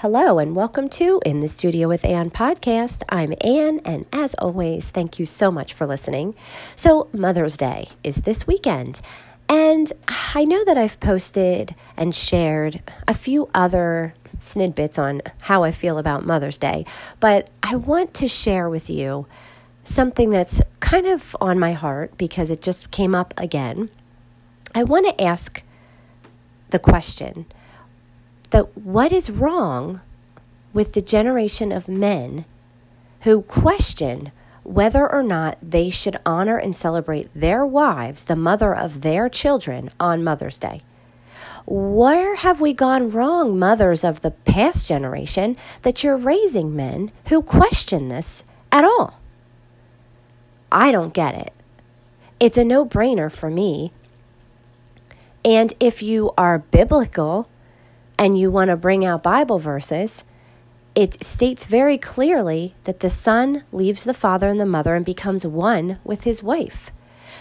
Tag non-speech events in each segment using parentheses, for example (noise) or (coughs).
Hello, and welcome to In the Studio with Anne podcast. I'm Anne, and as always, thank you so much for listening. So, Mother's Day is this weekend, and I know that I've posted and shared a few other snidbits on how I feel about Mother's Day, but I want to share with you something that's kind of on my heart because it just came up again. I want to ask the question that what is wrong with the generation of men who question whether or not they should honor and celebrate their wives, the mother of their children, on Mother's Day. Where have we gone wrong, mothers of the past generation, that you're raising men who question this at all? I don't get it. It's a no brainer for me. And if you are biblical and you want to bring out Bible verses, it states very clearly that the son leaves the father and the mother and becomes one with his wife.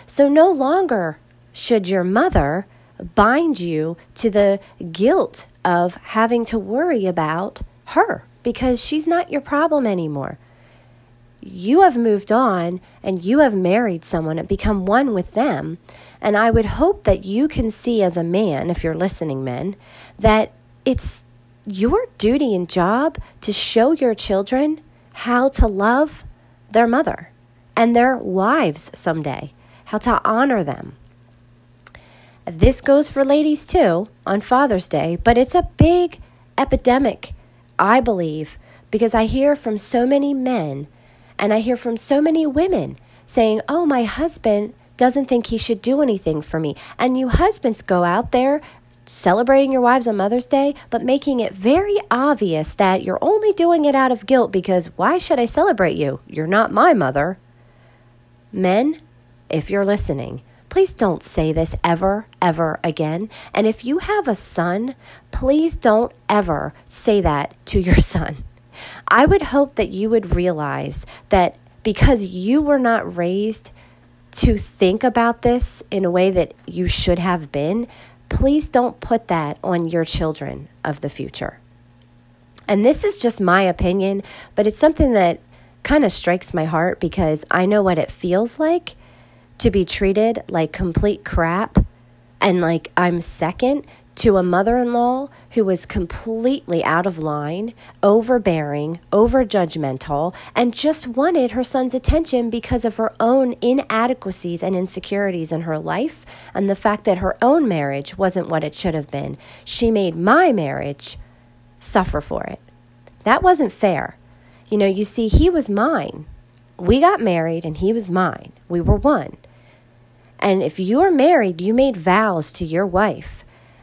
So no longer should your mother bind you to the guilt of having to worry about her because she's not your problem anymore. You have moved on and you have married someone and become one with them. And I would hope that you can see as a man, if you're listening, men, that it's your duty and job to show your children how to love their mother and their wives someday, how to honor them. This goes for ladies too on Father's Day, but it's a big epidemic, I believe, because I hear from so many men and I hear from so many women saying, Oh, my husband doesn't think he should do anything for me. And you husbands go out there celebrating your wives on Mother's Day, but making it very obvious that you're only doing it out of guilt because why should I celebrate you? You're not my mother. Men, if you're listening, please don't say this ever, ever again. And if you have a son, please don't ever say that to your (laughs) son. I would hope that you would realize that because you were not raised to think about this in a way that you should have been, please don't put that on your children of the future. And this is just my opinion, but it's something that kind of strikes my heart because I know what it feels like to be treated like complete crap and like I'm second to a mother in law who was completely out of line, overbearing, overjudgmental, and just wanted her son's attention because of her own inadequacies and insecurities in her life and the fact that her own marriage wasn't what it should have been. She made my marriage suffer for it. That wasn't fair. You know, you see, he was mine. We got married and he was mine. We were one. And if you are married, you made vows to your wife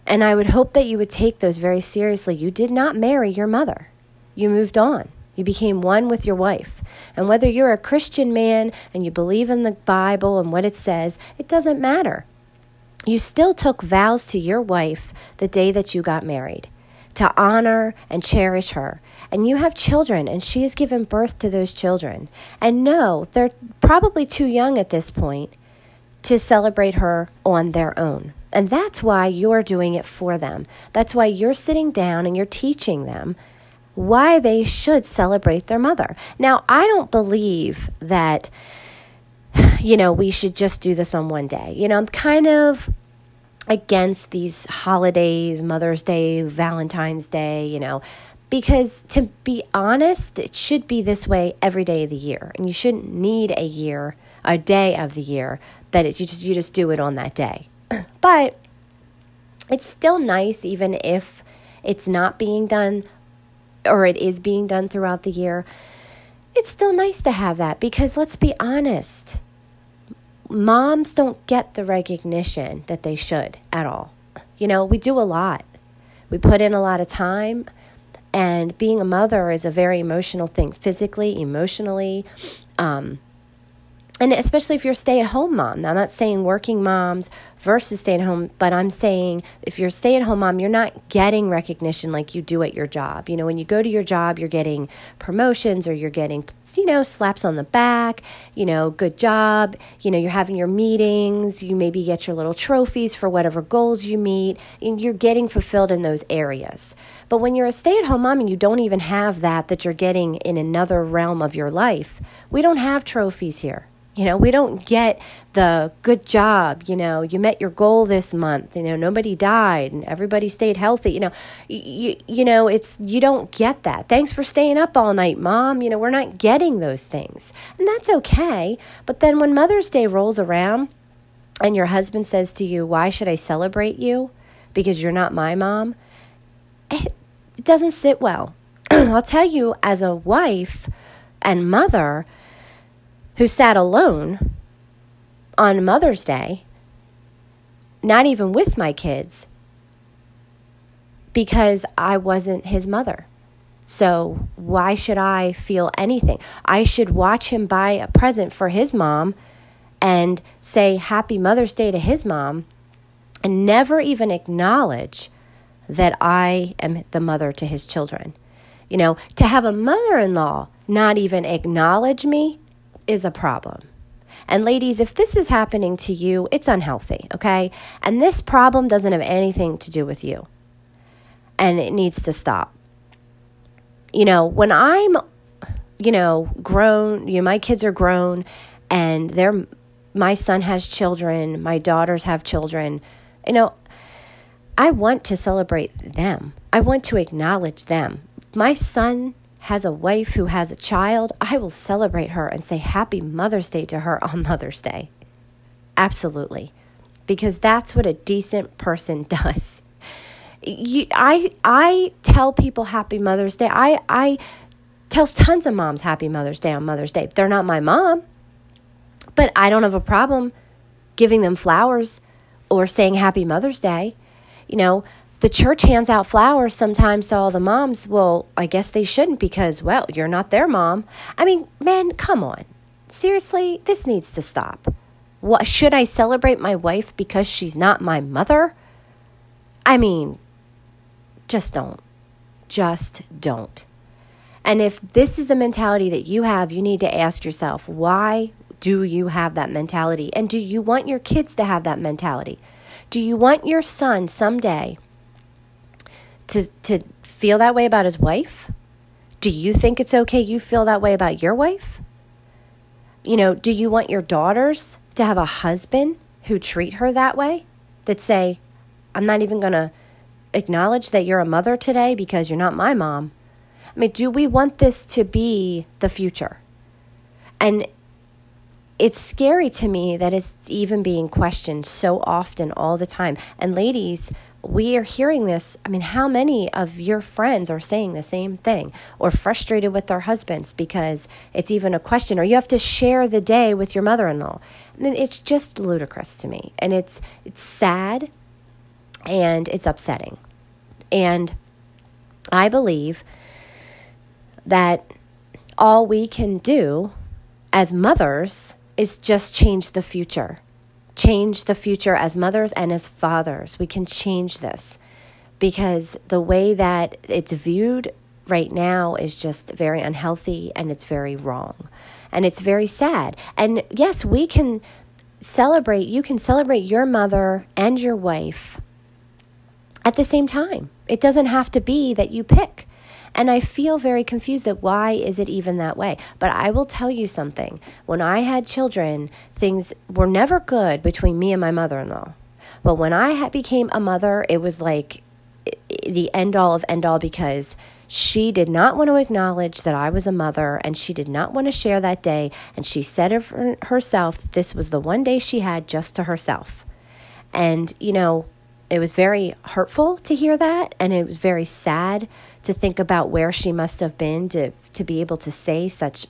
and I would hope that you would take those very seriously. You did not marry your mother, you moved on. You became one with your wife. And whether you're a Christian man and you believe in the Bible and what it says, it doesn't matter. You still took vows to your wife the day that you got married to honor and cherish her. And you have children, and she has given birth to those children. And no, they're probably too young at this point to celebrate her on their own. And that's why you're doing it for them. That's why you're sitting down and you're teaching them why they should celebrate their mother. Now, I don't believe that, (sighs) you know, we should just do this on one day. You know, I'm kind of against these holidays, Mother's Day, Valentine's Day, you know, because to be honest, it should be this way every day of the year. And you shouldn't need a year, a day of the year that it, you just you just do it on that day. (coughs) But it's still nice, even if it's not being done or it is being done throughout the year. It's still nice to have that because let's be honest, moms don't get the recognition that they should at all. You know, we do a lot, we put in a lot of time. And being a mother is a very emotional thing, physically, emotionally, um, and especially if you're a stay at home mom. Now, I'm not saying working moms versus stay at home, but I'm saying if you're a stay at home mom, you're not getting recognition like you do at your job. You know, when you go to your job, you're getting promotions or you're getting, you know, slaps on the back, you know, good job. You know, you're having your meetings, you maybe get your little trophies for whatever goals you meet, and you're getting fulfilled in those areas. But when you're a stay at home mom and you don't even have that that you're getting in another realm of your life, we don't have trophies here you know, we don't get the good job, you know, you met your goal this month, you know, nobody died and everybody stayed healthy, you know. You, you know, it's you don't get that. Thanks for staying up all night, mom. You know, we're not getting those things. And that's okay. But then when Mother's Day rolls around and your husband says to you, "Why should I celebrate you? Because you're not my mom?" It, it doesn't sit well. (clears throat) I'll tell you as a wife and mother, who sat alone on Mother's Day, not even with my kids, because I wasn't his mother. So why should I feel anything? I should watch him buy a present for his mom and say Happy Mother's Day to his mom and never even acknowledge that I am the mother to his children. You know, to have a mother in law not even acknowledge me is a problem. And ladies, if this is happening to you, it's unhealthy, okay? And this problem doesn't have anything to do with you. And it needs to stop. You know, when I'm, you know, grown, you know, my kids are grown and they're my son has children, my daughters have children. You know, I want to celebrate them. I want to acknowledge them. My son has a wife who has a child, I will celebrate her and say Happy Mother's Day to her on (laughs) Mother's Day. Absolutely. Because that's what a decent person (laughs) does. You, I, I tell people Happy Mother's Day. I, I tell tons of moms Happy Mother's Day on Mother's Day. They're not my mom, but I don't have a problem giving them flowers or saying Happy Mother's Day. You know, the church hands out flowers sometimes to all the moms. Well, I guess they shouldn't because, well, you're not their mom. I mean, man, come on. Seriously, this needs to stop. What should I celebrate my wife because she's not my mother? I mean, just don't. Just don't. And if this is a mentality that you have, you need to ask yourself, why do you have that mentality? And do you want your kids to have that mentality? Do you want your son someday to to feel that way about his wife? Do you think it's okay you feel that way about your wife? You know, do you want your daughters to have a husband who treat her that way? That say, I'm not even going to acknowledge that you're a mother today because you're not my mom. I mean, do we want this to be the future? And it's scary to me that it's even being questioned so often all the time. And ladies, we are hearing this. I mean, how many of your friends are saying the same thing or frustrated with their husbands because it's even a question or you have to share the day with your mother-in-law. And it's just ludicrous to me. And it's it's sad and it's upsetting. And I believe that all we can do as mothers is just change the future change the future as mothers and as fathers. We can change this because the way that it's viewed right now is just very unhealthy and it's very wrong. And it's very sad. And yes, we can celebrate, you can celebrate your mother and your wife at the same time. It doesn't have to be that you pick. And I feel very confused at why is it even that way. But I will tell you something. When I had children, things were never good between me and my mother-in-law. But when I became a mother, it was like the end all of end all because she did not want to acknowledge that I was a mother and she did not want to share that day. And she said of herself, this was the one day she had just to herself. And, you know, it was very hurtful to hear that. And it was very sad to think about where she must have been to, to be able to say such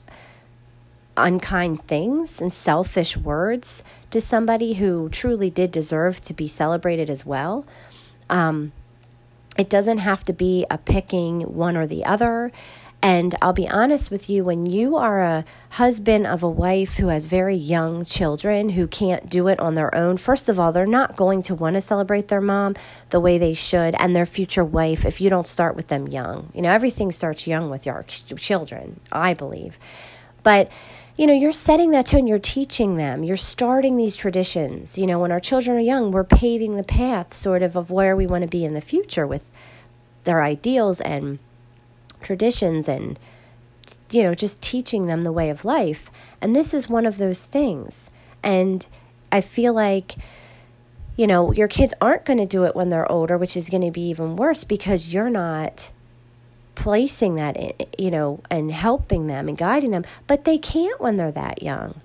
unkind things and selfish words to somebody who truly did deserve to be celebrated as well. Um, it doesn't have to be a picking one or the other. And I'll be honest with you, when you are a husband of a wife who has very young children who can't do it on their own, first of all, they're not going to want to celebrate their mom the way they should and their future wife if you don't start with them young. You know, everything starts young with your children, I believe. But you know, you're setting that tone, you're teaching them, you're starting these traditions. You know, when our children are young, we're paving the path sort of of where we want to be in the future with their ideals and traditions and you know just teaching them the way of life. And this is one of those things. And i feel like you know your kids aren't going to do it when they're older which is going to be even worse because you're not placing that in, you know and helping them and guiding them. But they can't when they're that young.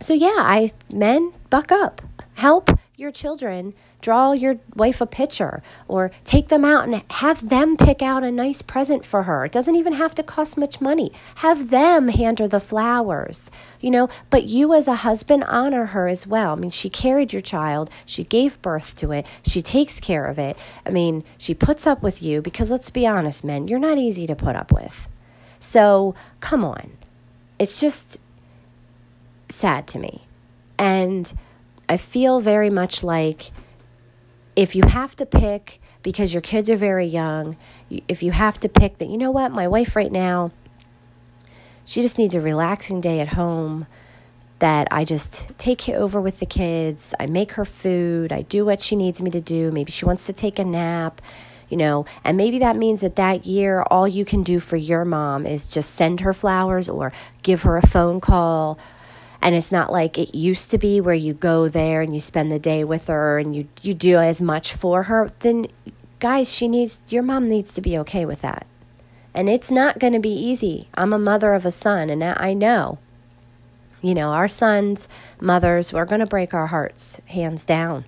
So yeah i men buck up. Help your children draw your wife a picture or take them out and have them pick out a nice present for her. It doesn't even have to cost much money. Have them hand her the flowers, you know, but you as a husband honor her as well. I mean, she carried your child, she gave birth to it, she takes care of it. I mean, she puts up with you because let's be honest, men, you're not easy to put up with. So, come on. It's just sad to me. And I feel very much like if you have to pick because your kids are very young, if you have to pick that, you know what, my wife right now, she just needs a relaxing day at home that I just take over with the kids. I make her food. I do what she needs me to do. Maybe she wants to take a nap, you know, and maybe that means that that year, all you can do for your mom is just send her flowers or give her a phone call and it's not like it used to be where you go there and you spend the day with her and you you do as much for her. Then guys she needs your mom needs to be okay with that. And it's not going to be easy. I'm a mother of a son and i know. You know our sons mothers we're going to break our hearts hands down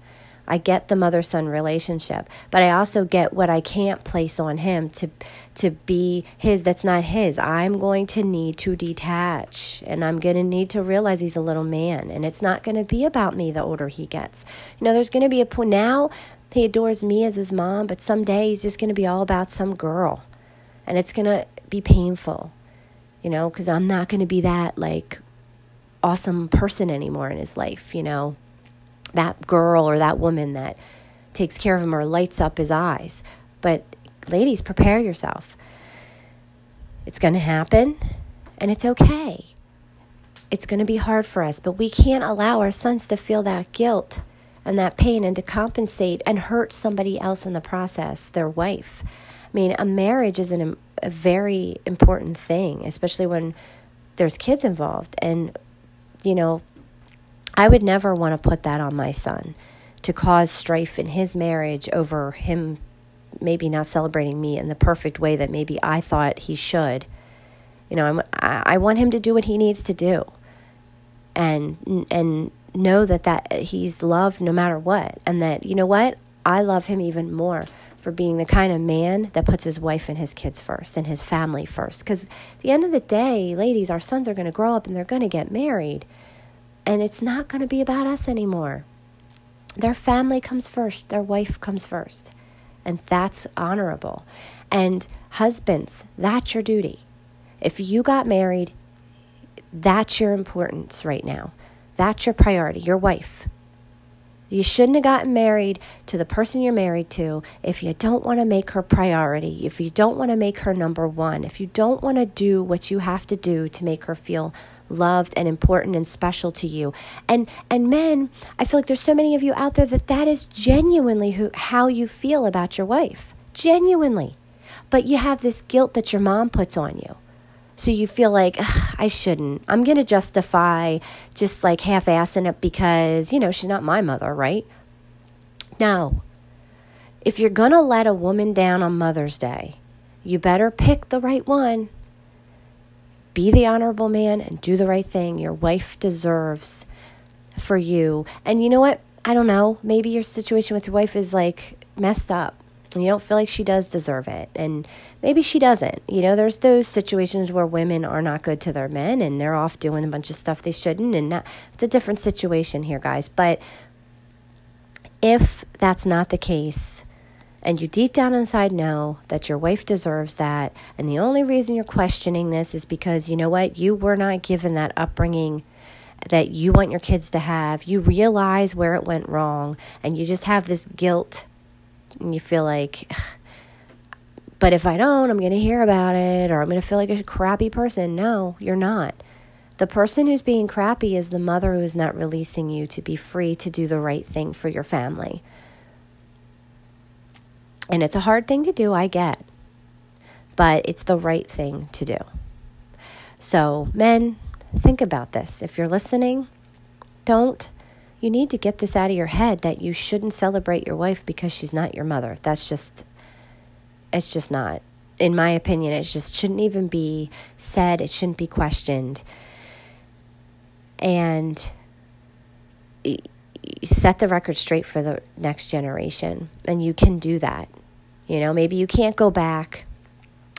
I get the mother son relationship, but I also get what I can't place on him to to be his that's not his. I'm going to need to detach and I'm going to need to realize he's a little man and it's not going to be about me the older he gets. You know, there's going to be a point now he adores me as his mom, but someday he's just going to be all about some girl. And it's going to be painful. You know, cuz I'm not going to be that like awesome person anymore in his life, you know that girl or that woman that takes care of him or lights up his eyes. But ladies, prepare yourself. It's going to happen and it's okay. It's going to be hard for us, but we can't allow our sons to feel that guilt and that pain and to compensate and hurt somebody else in the process, their wife. I mean, a marriage is an, a very important thing, especially when there's kids involved. And, you know, I would never want to put that on my son to cause strife in his marriage over him maybe not celebrating me in the perfect way that maybe I thought he should. You know, I'm, I want him to do what he needs to do, and and know that that he's loved no matter what, and that you know what I love him even more for being the kind of man that puts his wife and his kids first and his family first. Because at the end of the day, ladies, our sons are going to grow up and they're going to get married. And it's not going to be about us anymore. Their family comes first, their wife comes first. And that's honorable. And husbands, that's your duty. If you got married, that's your importance right now. That's your priority, your wife. You shouldn't have gotten married to the person you're married to if you don't want to make her priority, if you don't want to make her number one, if you don't want to do what you have to do to make her feel loved and important and special to you. And and men, I feel like there's so many of you out there that that is genuinely who how you feel about your wife. Genuinely. But you have this guilt that your mom puts on you. So you feel like I shouldn't. I'm going to justify just like half-assing it because, you know, she's not my mother, right? No. If you're going to let a woman down on Mother's Day, you better pick the right one be the honorable man and do the right thing. Your wife deserves for you. And you know what? I don't know. Maybe your situation with your wife is like messed up and you don't feel like she does deserve it. And maybe she doesn't. You know, there's those situations where women are not good to their men and they're off doing a bunch of stuff they shouldn't. And not, it's a different situation here, guys. But if that's not the case, and you deep down inside know that your wife deserves that, and the only reason you're questioning this is because you know what? You were not given that upbringing that you want your kids to have. You realize where it went wrong, and you just have this guilt, and you feel like, but if I don't, I'm going to hear about it, or I'm going to feel like a crappy person. No, you're not. The person who's being crappy is the mother who's not releasing you to be free to do the right thing for your family. And it's a hard thing to do, I get, but it's the right thing to do. So, men, think about this. If you're listening, don't, you need to get this out of your head that you shouldn't celebrate your wife because she's not your mother. That's just, it's just not. In my opinion, it just shouldn't even be said, it shouldn't be questioned. And set the record straight for the next generation. And you can do that. You know, maybe you can't go back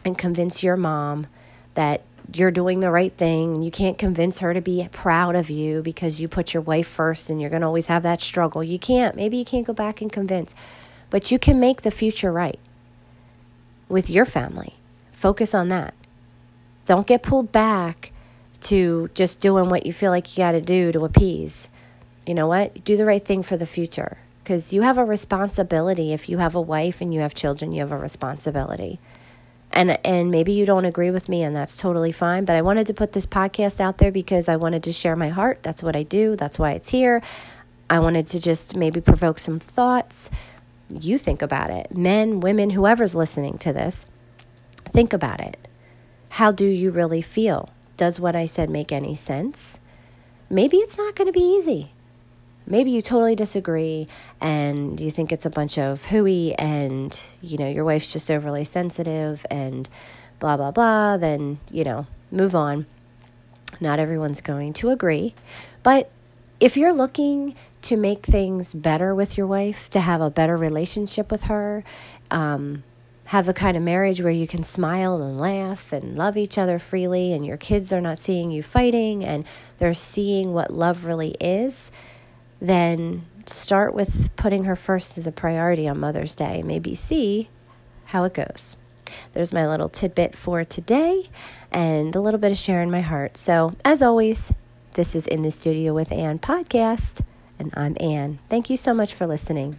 and convince your mom that you're doing the right thing. And you can't convince her to be proud of you because you put your wife first and you're going to always have that struggle. You can't. Maybe you can't go back and convince, but you can make the future right with your family. Focus on that. Don't get pulled back to just doing what you feel like you got to do to appease you know what? Do the right thing for the future because you have a responsibility. If you have a wife and you have children, you have a responsibility. And and maybe you don't agree with me and that's totally fine, but I wanted to put this podcast out there because I wanted to share my heart. That's what I do. That's why it's here. I wanted to just maybe provoke some thoughts. You think about it. Men, women, whoever's listening to this, think about it. How do you really feel? Does what I said make any sense? Maybe it's not going to be easy maybe you totally disagree and you think it's a bunch of hooey and you know your wife's just overly sensitive and blah blah blah then you know move on. Not everyone's going to agree. But if you're looking to make things better with your wife to have a better relationship with her um, have the kind of marriage where you can smile and laugh and love each other freely and your kids are not seeing you fighting and they're seeing what love really is then start with putting her first as a priority on Mother's Day. Maybe see how it goes. There's my little tidbit for today and a little bit of sharing my heart. So, as always, this is In the Studio with Anne podcast, and I'm Anne. Thank you so much for listening.